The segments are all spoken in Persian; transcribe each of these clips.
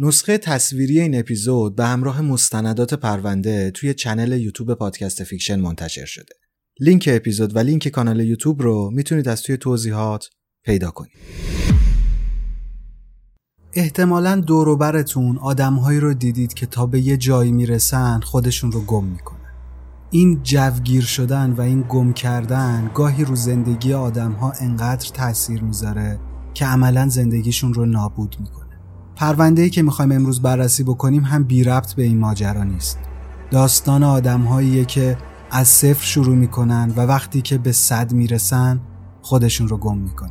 نسخه تصویری این اپیزود به همراه مستندات پرونده توی channel یوتیوب پادکست فیکشن منتشر شده. لینک اپیزود و لینک کانال یوتیوب رو می‌تونید از توی توضیحات پیدا کنید. احتمالا دوروبرتون آدمهایی رو دیدید که تا به یه جایی می‌رسن خودشون رو گم می‌کنن. این جوگیر شدن و این گم کردن گاهی رو زندگی آدمها انقدر تاثیر می‌ذاره که عملا زندگیشون رو نابود می‌کنه. پرونده‌ای که می‌خوایم امروز بررسی بکنیم هم بی ربط به این ماجرا نیست. داستان آدمهاییه که از صفر شروع می‌کنن و وقتی که به صد می‌رسن خودشون رو گم می‌کنن.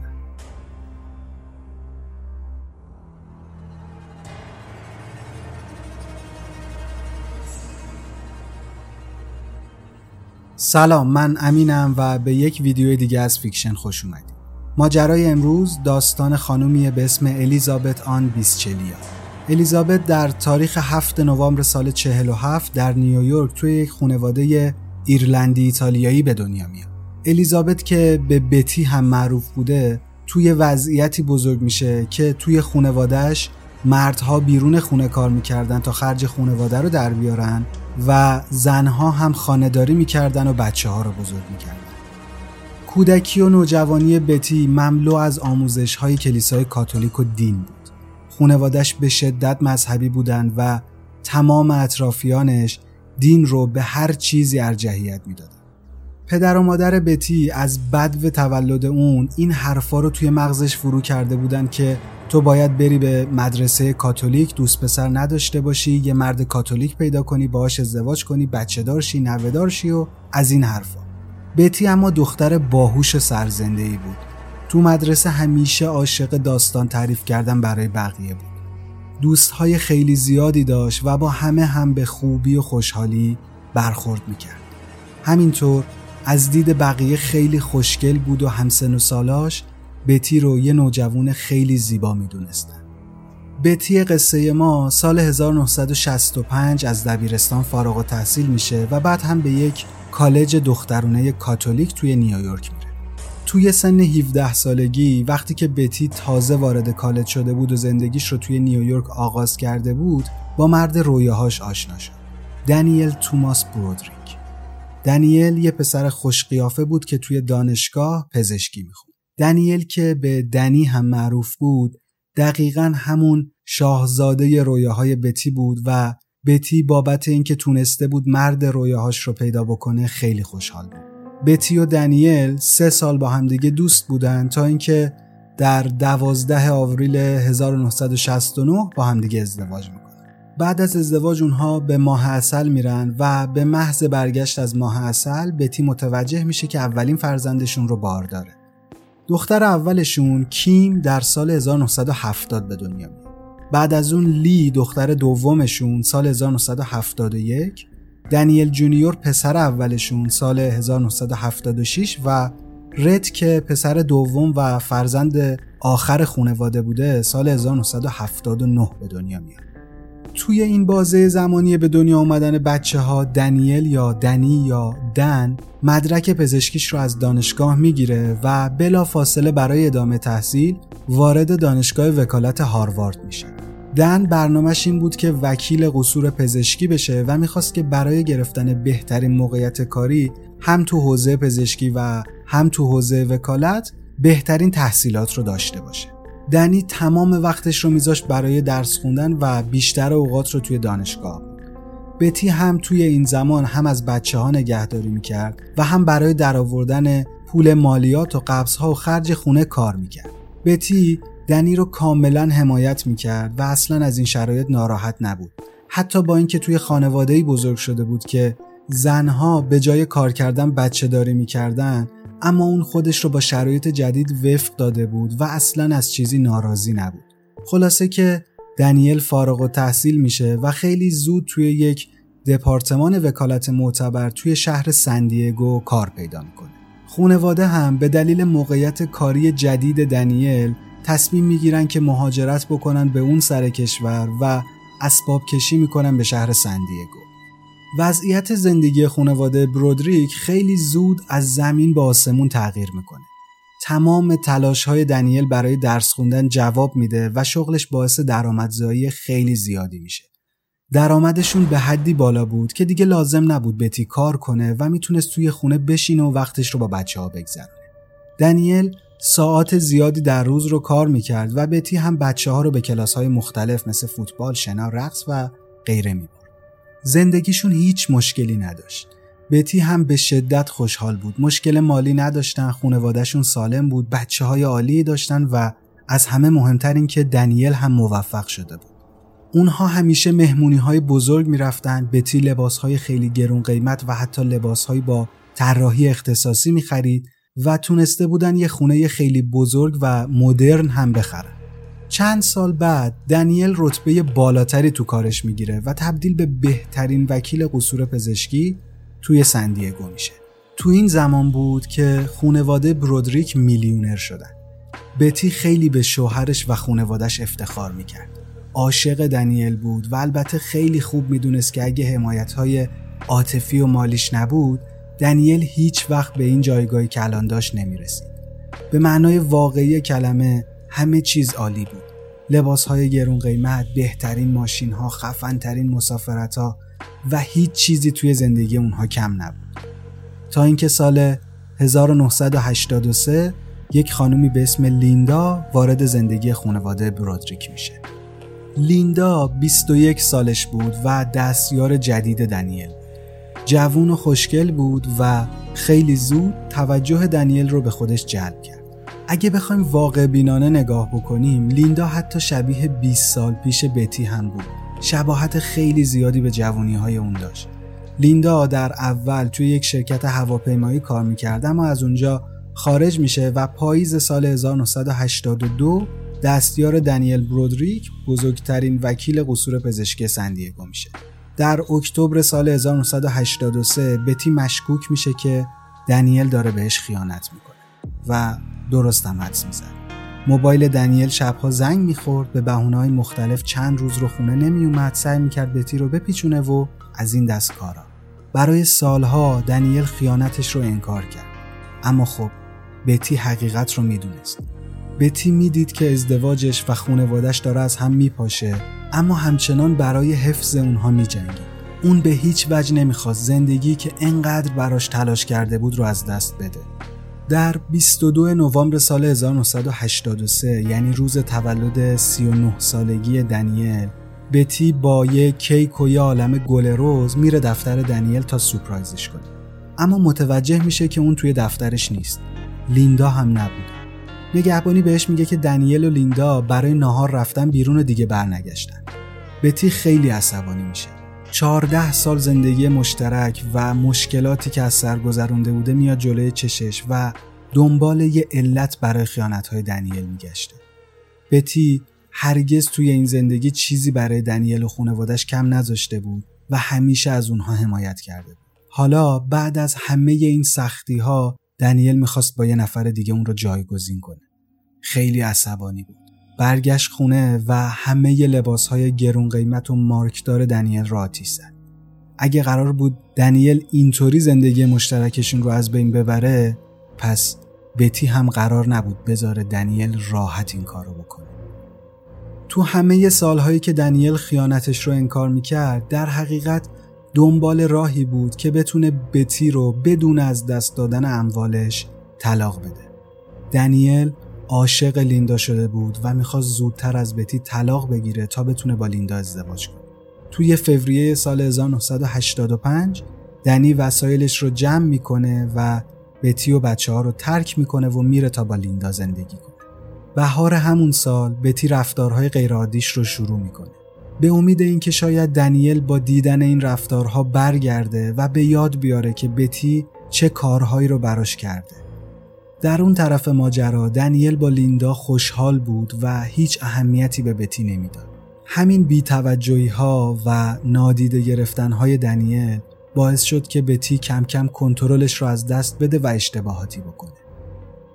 سلام من امینم و به یک ویدیو دیگه از فیکشن خوش اومدید. ماجرای امروز داستان خانومیه به اسم الیزابت آن بیسچلیا. الیزابت در تاریخ 7 نوامبر سال 47 در نیویورک توی یک خانواده ایرلندی ایتالیایی به دنیا میاد. الیزابت که به بتی هم معروف بوده توی وضعیتی بزرگ میشه که توی خانوادهش مردها بیرون خونه کار می‌کردن تا خرج خانواده رو در بیارن و زنها هم خانهداری می‌کردن و بچه ها رو بزرگ می‌کردن. کودکی و نوجوانی بتی مملو از آموزش های کلیسای کاتولیک و دین بود. خونوادش به شدت مذهبی بودند و تمام اطرافیانش دین رو به هر چیزی ارجحیت می‌دادن. پدر و مادر بتی از بدو تولد اون این حرفا رو توی مغزش فرو کرده بودن که تو باید بری به مدرسه کاتولیک دوست پسر نداشته باشی یه مرد کاتولیک پیدا کنی باهاش ازدواج کنی بچه دار شی نوه دار شی و از این حرفا بتی اما دختر باهوش سرزنده ای بود. تو مدرسه همیشه عاشق داستان تعریف کردن برای بقیه بود. دوستهای خیلی زیادی داشت و با همه هم به خوبی و خوشحالی برخورد می‌کرد. همینطور از دید بقیه خیلی خوشگل بود و همسن و سالاش بتی رو یه نوجوان خیلی زیبا می‌دونستن. بتی قصه ما سال 1965 از دبیرستان فارغ و تحصیل میشه و بعد هم به یک کالج دخترونه کاتولیک توی نیویورک میره. توی سن 17 سالگی وقتی که بتی تازه وارد کالج شده بود و زندگیش رو توی نیویورک آغاز کرده بود با مرد رویاهاش آشنا شد. دنیل توماس برودریک. دنیل یه پسر خوشقیافه بود که توی دانشگاه پزشکی می‌خوند. دنیل که به دنی هم معروف بود دقیقا همون شاهزاده رویاهای بتی بود و بتی بابت اینکه تونسته بود مرد رویاهاش رو پیدا بکنه خیلی خوشحال بود. بتی و دنیل سه سال با همدیگه دوست بودن تا اینکه در دوازده آوریل 1969 با همدیگه ازدواج می‌کنن. بعد از ازدواج اونها به ماه اصل میرن و به محض برگشت از ماه اصل بتی متوجه میشه که اولین فرزندشون رو بار داره. دختر اولشون کیم در سال 1970 به دنیا میاد. بعد از اون لی دختر دومشون سال 1971 دنیل جونیور پسر اولشون سال 1976 و رد که پسر دوم و فرزند آخر خونواده بوده سال 1979 به دنیا میاد توی این بازه زمانی به دنیا آمدن بچه ها دنیل یا دنی یا دن مدرک پزشکیش رو از دانشگاه می‌گیره و بلا فاصله برای ادامه تحصیل وارد دانشگاه وکالت هاروارد میشه. دن برنامهش این بود که وکیل قصور پزشکی بشه و می‌خواست که برای گرفتن بهترین موقعیت کاری هم تو حوزه پزشکی و هم تو حوزه وکالت بهترین تحصیلات رو داشته باشه. دنی تمام وقتش رو میذاشت برای درس خوندن و بیشتر اوقات رو توی دانشگاه. بتی هم توی این زمان هم از بچه ها نگهداری می‌کرد و هم برای درآوردن پول مالیات و قبض ها و خرج خونه کار می‌کرد. بتی دنی رو کاملا حمایت می‌کرد و اصلا از این شرایط ناراحت نبود. حتی با اینکه توی خانواده بزرگ شده بود که زنها به جای کار کردن بچه داری می‌کردن اما اون خودش رو با شرایط جدید وفق داده بود و اصلا از چیزی ناراضی نبود. خلاصه که دنیل فارغ و تحصیل میشه و خیلی زود توی یک دپارتمان وکالت معتبر توی شهر سندیگو کار پیدا می‌کنه. خونواده هم به دلیل موقعیت کاری جدید دنیل تصمیم می‌گیرن که مهاجرت بکنن به اون سر کشور و اسباب کشی می‌کنن به شهر سندیگو. وضعیت زندگی خانواده برودریک خیلی زود از زمین به آسمون تغییر می‌کنه. تمام تلاش های دنیل برای درس خوندن جواب میده و شغلش باعث درآمدزایی خیلی زیادی میشه. درآمدشون به حدی بالا بود که دیگه لازم نبود بتی کار کنه و می‌تونست توی خونه بشینه و وقتش رو با بچه ها بگذرونه. دنیل ساعت زیادی در روز رو کار می‌کرد و بتی هم بچه ها رو به کلاس های مختلف مثل فوتبال، شنا، رقص و غیره می‌برد. زندگیشون هیچ مشکلی نداشت. بتی هم به شدت خوشحال بود. مشکل مالی نداشتن، خانوادهشون سالم بود، بچه های عالی داشتن و از همه مهمتر این که دنیل هم موفق شده بود. اونها همیشه مهمونی های بزرگ می‌رفتن، بتی لباس های خیلی گرون قیمت و حتی لباس های با طراحی اختصاصی می خرید و تونسته بودن یه خونه خیلی بزرگ و مدرن هم بخرن. چند سال بعد دنیل رتبه بالاتری تو کارش می‌گیره و تبدیل به بهترین وکیل قصور پزشکی توی سندیگو میشه. تو این زمان بود که خونواده برودریک میلیونر شدن. بتی خیلی به شوهرش و خونوادش افتخار می‌کرد. عاشق دنیل بود و البته خیلی خوب می‌دونست که اگه حمایت عاطفی و مالیش نبود دنیل هیچ وقت به این جایگاهی که الان داشت نمی‌رسید. به معنای واقعی کلمه همه چیز عالی بود. لباس های گرون قیمت بهترین ماشین ها خفن ترین مسافرت ها و هیچ چیزی توی زندگی اونها کم نبود. تا اینکه سال 1983 یک خانومی به اسم لیندا وارد زندگی خانواده برودریک میشه. لیندا 21 سالش بود و دستیار جدید دنیل. جوون و خوشگل بود و خیلی زود توجه دنیل رو به خودش جلب کرد. اگه بخوایم واقع بینانه نگاه بکنیم لیندا حتی شبیه 20 سال پیش بتی هم بود. شباهت خیلی زیادی به جوانی های اون داشت. لیندا در اول توی یک شرکت هواپیمایی کار می‌کرد اما از اونجا خارج میشه و پاییز سال 1982 دستیار دنیل برودریک بزرگترین وکیل قصور پزشکی سندیگو میشه. در اکتبر سال 1983 بتی مشکوک میشه که دنیل داره بهش خیانت می‌کنه و درست هم حدس می‌زد. موبایل دنیل شبها زنگ می‌خورد به های مختلف چند روز رو خونه نمیومد سعی می‌کرد بتی رو بپیچونه و از این دست کارا. برای سالها دنیل خیانتش رو انکار کرد. اما خب بتی حقیقت رو می‌دونست. بتی می‌دید که ازدواجش و خونوادش داره از هم میپاشه اما همچنان برای حفظ اونها میجنگید. اون به هیچ وجه نمی‌خواست زندگی که انقدر براش تلاش کرده بود رو از دست بده. در 22 نوامبر سال 1983 یعنی روز تولد 39 سالگی دنیل بتی با یه کیک و یه عالم گل روز میره دفتر دنیل تا سورپرایزش کنه. اما متوجه میشه که اون توی دفترش نیست. لیندا هم نبود نگهبانی بهش میگه که دنیل و لیندا برای ناهار رفتن بیرون و دیگه برنگشتن. بتی خیلی عصبانی میشه. چهارده سال زندگی مشترک و مشکلاتی که از سر گذرونده بوده میاد جلوی چشش و دنبال یه علت برای خیانتهای دنیل میگشته بتی هرگز توی این زندگی چیزی برای دنیل و خانوادش کم نذاشته بود و همیشه از اونها حمایت کرده بود حالا بعد از همه این سختی ها دنیل می‌خواست با یه نفر دیگه اون رو جایگزین کنه. خیلی عصبانی بود. برگشت خونه و همه ی لباس های گرون قیمت و مارکدار دنیل را آتیش زد. اگه قرار بود دنیل اینطوری زندگی مشترکشون رو از بین ببره پس بتی هم قرار نبود بذاره دنیل راحت این کارو بکنه. تو همه سالهایی که دنیل خیانتش رو انکار می‌کرد در حقیقت دنبال راهی بود که بتونه بتی رو بدون از دست دادن اموالش طلاق بده. دنیل عاشق لیندا شده بود و می‌خواست زودتر از بتی طلاق بگیره تا بتونه با لیندا ازدواج کنه. توی فوریه سال 1985 دنی وسایلش رو جمع می‌کنه و بتی و بچه ها رو ترک می‌کنه و میره تا با لیندا زندگی کنه. بهار همون سال بتی رفتارهای غیرعادیش رو شروع می‌کنه. به امید اینکه شاید دنیل با دیدن این رفتارها برگرده و به یاد بیاره که بتی چه کارهایی رو براش کرده. در اون طرف ماجرا دنیل با لیندا خوشحال بود و هیچ اهمیتی به بتی نمی‌داد. همین بیتوجهی ها و نادیده گرفتن های دنیل باعث شد که بتی کم کم کنترلش رو از دست بده و اشتباهاتی بکنه.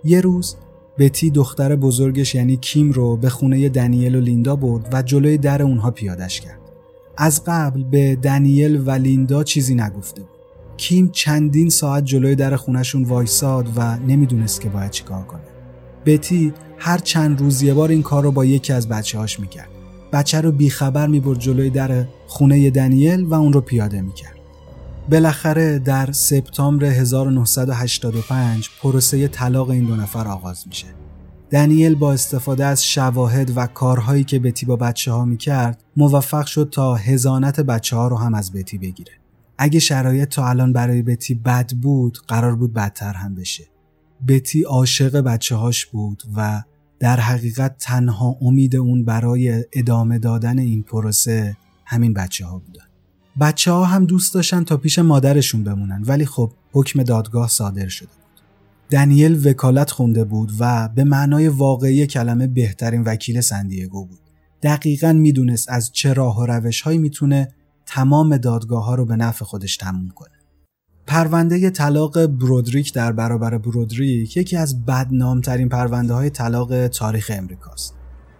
یه روز بتی دختر بزرگش یعنی کیم رو به خونه دنیل و لیندا برد و جلوی در اونها پیادش کرد. از قبل به دنیل و لیندا چیزی نگفته. کیم چندین ساعت جلوی در خونشون وایساد و نمی‌دونست که باید چیکار کنه. بتی هر چند روز یه بار این کار رو با یکی از بچه هاش می‌کرد. بچه رو بیخبر می‌برد جلوی در خونه دنیل و اون رو پیاده می‌کرد. بالاخره در سپتامبر 1985 پروسه طلاق این دو نفر آغاز میشه. دنیل با استفاده از شواهد و کارهایی که بتی با بچه ها می‌کرد موفق شد تا هزانت بچه ها رو هم از بتی بگیره. اگه شرایط تا الان برای بتی بد بود قرار بود بدتر هم بشه. بتی عاشق بچه هاش بود و در حقیقت تنها امید اون برای ادامه دادن این پروسه همین بچه ها بودن. بچه ها هم دوست داشتن تا پیش مادرشون بمونن ولی خب حکم دادگاه صادر شده بود. دنیل وکالت خونده بود و به معنای واقعی کلمه بهترین وکیل سندیگو بود. دقیقا می‌دونست از چه راه و روش هایی می‌تونه تمام دادگاه ها رو به نفع خودش تموم کنه. پرونده طلاق برودریک در برابر برودریک یکی از بدنامترین پرونده های طلاق تاریخ امریکاست.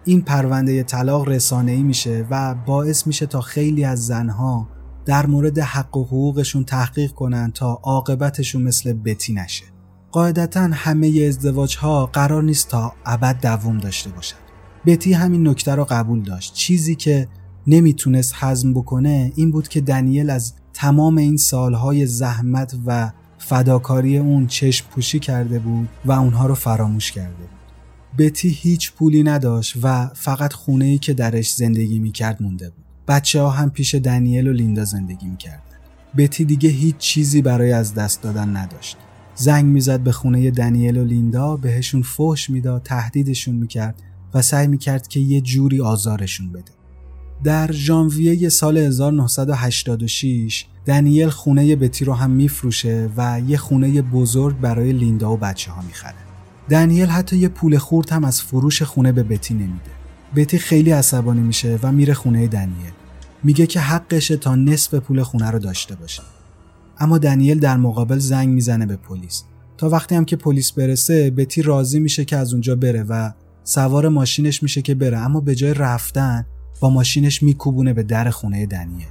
این پرونده طلاق رسانه‌ای میشه و باعث میشه تا خیلی از زنها در مورد حق و حقوقشون تحقیق کنن تا عاقبتشون مثل بتی نشه. قاعدتا همه ازدواج ها قرار نیست تا ابد دوام داشته باشن. بتی همین نکته رو قبول داشت. چیزی که نمی‌تونست حزم بکنه این بود که دنیل از تمام این سالهای زحمت و فداکاری اون چشم پوشی کرده بود و اونها رو فراموش کرده بود. بتی هیچ پولی نداشت و فقط خونه ای که درش زندگی می‌کرد مونده بود. بچه ها هم پیش دنیل و لیندا زندگی می‌کردن. بتی دیگه هیچ چیزی برای از دست دادن نداشت. زنگ می‌زد به خونه دنیل و لیندا بهشون فحش می‌داد تهدیدشون می‌کرد و سعی می‌کرد که یه جوری آزارشون بده. در ژانویه سال 1986 دنیل خونه بتی رو هم میفروشه و یه خونه بزرگ برای لیندا و بچه ها می‌خره. دنیل حتی یه پول خورد هم از فروش خونه به بتی نمیده. بتی خیلی عصبانی میشه و میره خونه دنیل. میگه که حقشه تا نصف پول خونه رو داشته باشه. اما دنیل در مقابل زنگ می‌زنه به پلیس. تا وقتی هم که پلیس برسه بتی راضی میشه که از اونجا بره و سوار ماشینش میشه که بره اما به جای رفتن با ماشینش میکوبونه به در خونه دنیل.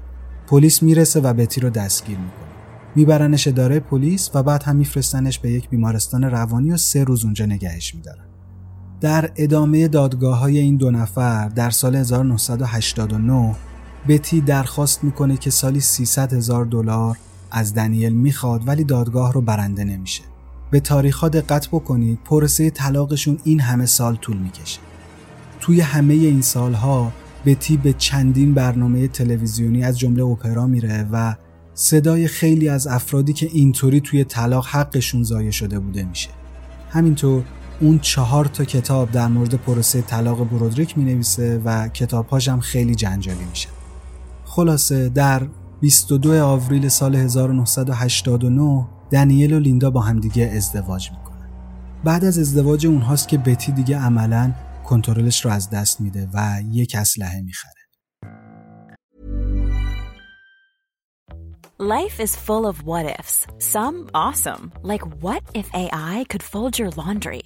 پلیس می‌رسه و بتی رو دستگیر می‌کنه. میبرنش اداره پلیس و بعد هم میفرستنش به یک بیمارستان روانی و سه روز اونجا نگهش میدارن. در ادامه دادگاه های این دو نفر در سال 1989 بتی درخواست می‌کنه که سالی 300 هزار دلار از دنیل می‌خواد ولی دادگاه رو برنده نمیشه. به تاریخ دقت بکنید پروسه طلاقشون این همه سال طول می‌کشه. توی همه این سالها بتی به چندین برنامه تلویزیونی از جمله اپرا میره و صدای خیلی از افرادی که اینطوری توی طلاق حقشون ضایع شده بوده میشه. همینطور اون چهار تا کتاب در مورد پروسه طلاق برودریک می نویسه و کتابهاش هم خیلی جنجالی میشه. خلاصه در 22 آوریل سال 1989 دنیل و لیندا با همدیگه ازدواج می‌کنن. بعد از ازدواج اونهاست که بتی دیگه عملا کنترلش رو از دست میده و یک اسلحه میخره. Life is full of what ifs. Some awesome, like what if AI could fold your laundry?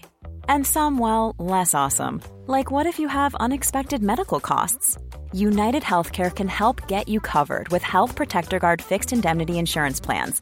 And some, well, less awesome, like what if you have unexpected medical costs? United Healthcare can help get you covered with Health Protector Guard fixed indemnity insurance plans.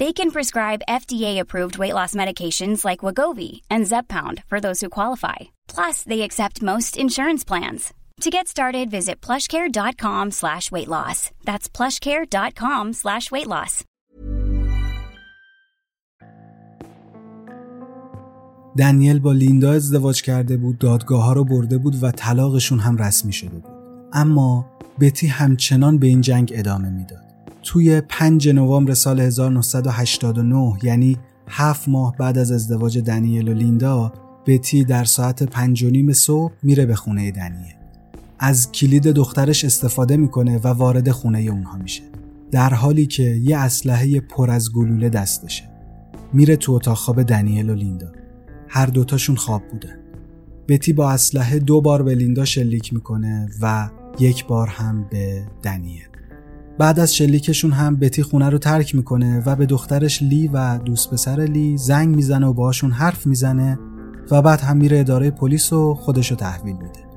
They can prescribe FDA-approved weight loss medications like Wagovi and Zepbound for those who qualify. Plus, they accept most insurance plans. To get started, visit plushcare.com slash weight loss. That's plushcare.com slash weight loss. دنیل با لیندا ازدواج کرده بود دادگاه ها رو برده بود و طلاقشون هم رسمی شده بود اما بتی همچنان به این جنگ ادامه میداد توی 5 نوامبر سال 1989 یعنی هفت ماه بعد از ازدواج دنیل و لیندا بتی در ساعت پنج و نیم صبح میره به خونه دنیل. از کلید دخترش استفاده می‌کنه و وارد خونه اونها میشه. در حالی که یه اسلحه پر از گلوله دستشه. میره تو اتاق خواب دنیل و لیندا. هر دوتاشون خواب بودن. بتی با اسلحه دو بار به لیندا شلیک می‌کنه و یک بار هم به دنیل. بعد از شلیکشون هم بتی خونه رو ترک می‌کنه و به دخترش لی و دوست پسر لی زنگ می‌زنه و باهاشون حرف می‌زنه و بعد هم میره اداره پلیس و خودشو تحویل میده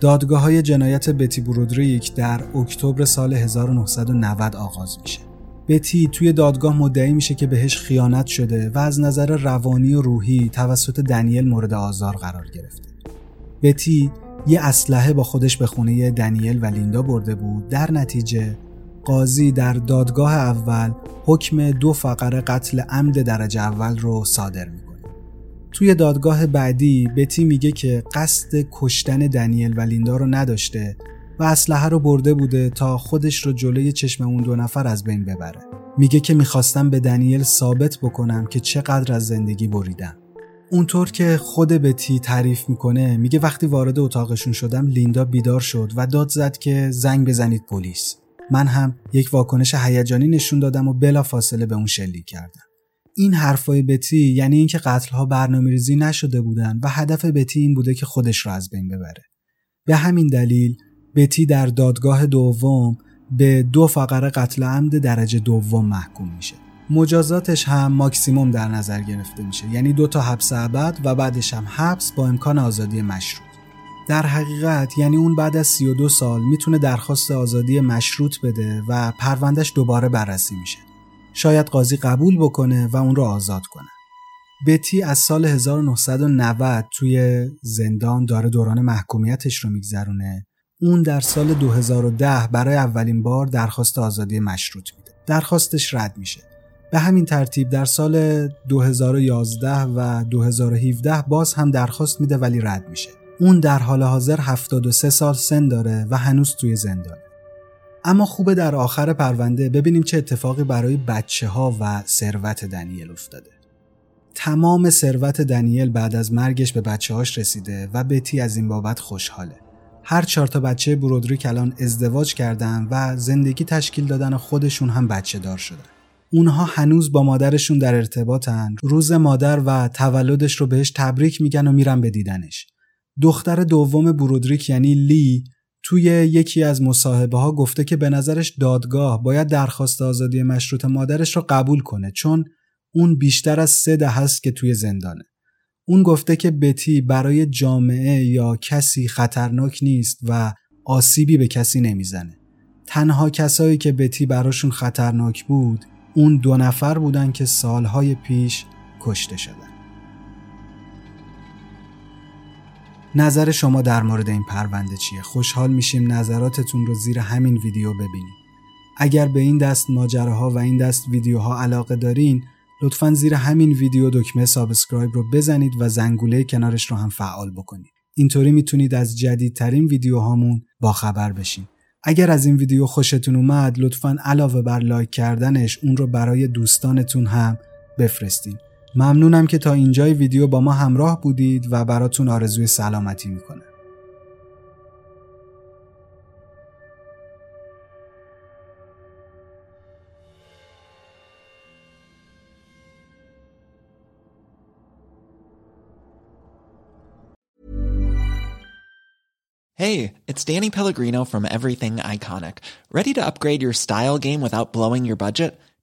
دادگاه های جنایت بتی برودریک در اکتبر سال 1990 آغاز میشه. بتی توی دادگاه مدعی میشه که بهش خیانت شده و از نظر روانی و روحی توسط دنیل مورد آزار قرار گرفته. بتی یه اسلحه با خودش به خونه دنیل و لیندا برده بود در نتیجه قاضی در دادگاه اول حکم دو فقره قتل عمد درجه اول رو صادر می‌کنه. توی دادگاه بعدی بتی میگه که قصد کشتن دنیل و لیندا رو نداشته و اسلحه رو برده بوده تا خودش رو جلوی چشم اون دو نفر از بین ببره. میگه که می‌خواستم به دنیل ثابت بکنم که چقدر از زندگی بریدم. اونطور که خود بتی تعریف می‌کنه میگه وقتی وارد اتاقشون شدم لیندا بیدار شد و داد زد که زنگ بزنید پلیس. من هم یک واکنش هیجانی نشون دادم و بلا فاصله به اون شلیک کردم. این حرفای بتی یعنی اینکه قتلها برنامه ریزی نشده بودن و هدف بتی این بوده که خودش را از بین ببره. به همین دلیل بتی در دادگاه دوم به دو فقره قتل عمد درجه دوم محکوم میشه. مجازاتش هم ماکسیموم در نظر گرفته میشه یعنی دو تا حبس ابد و بعدش هم حبس با امکان آزادی مشروط. در حقیقت یعنی اون بعد از 32 سال می‌تونه درخواست آزادی مشروط بده و پروندهش دوباره بررسی میشه. شاید قاضی قبول بکنه و اون رو آزاد کنه. بتی از سال 1990 توی زندان داره دوران محکومیتش رو میگذرونه. اون در سال 2010 برای اولین بار درخواست آزادی مشروط میده. درخواستش رد میشه. به همین ترتیب در سال 2011 و 2017 باز هم درخواست میده ولی رد میشه. اون در حال حاضر 73 سال سن داره و هنوز توی زندانه. اما خوبه در آخر پرونده ببینیم چه اتفاقی برای بچه ها و ثروت دنیل افتاده. تمام ثروت دنیل بعد از مرگش به بچه هاش رسیده و بتی از این بابت خوشحاله. هر چهار تا بچه برودریک الان ازدواج کردن و زندگی تشکیل دادن و خودشون هم بچه دار شدن. اونها هنوز با مادرشون در ارتباطن. روز مادر و تولدش رو بهش تبریک میگن و میرن به دیدنش. دختر دوم برودریک یعنی لی توی یکی از مصاحبه ها گفته که به نظرش دادگاه باید درخواست آزادی مشروط مادرش رو قبول کنه چون اون بیشتر از سه ده هست که توی زندانه. اون گفته که بتی برای جامعه یا کسی خطرناک نیست و آسیبی به کسی نمی‌زنه. تنها کسایی که بتی براشون خطرناک بود اون دو نفر بودن که سالهای پیش کشته شدن. نظر شما در مورد این پرونده چیه؟ خوشحال میشیم نظراتتون رو زیر همین ویدیو ببینیم. اگر به این دست ماجراها و این دست ویدیوها علاقه دارین لطفا زیر همین ویدیو دکمه subscribe رو بزنید و زنگوله کنارش رو هم فعال بکنید. اینطوری می‌تونید از جدیدترین ویدیوهامون با خبر بشین. اگر از این ویدیو خوشتون اومد لطفا علاوه بر لایک کردنش اون رو برای دوستانتون هم بفرستین ممنونم که تا اینجای ویدیو با ما همراه بودید و براتون آرزوی سلامتی می‌کنم Hey, it's Danny Pellegrino from Everything Iconic. Ready to upgrade your style game without blowing your budget?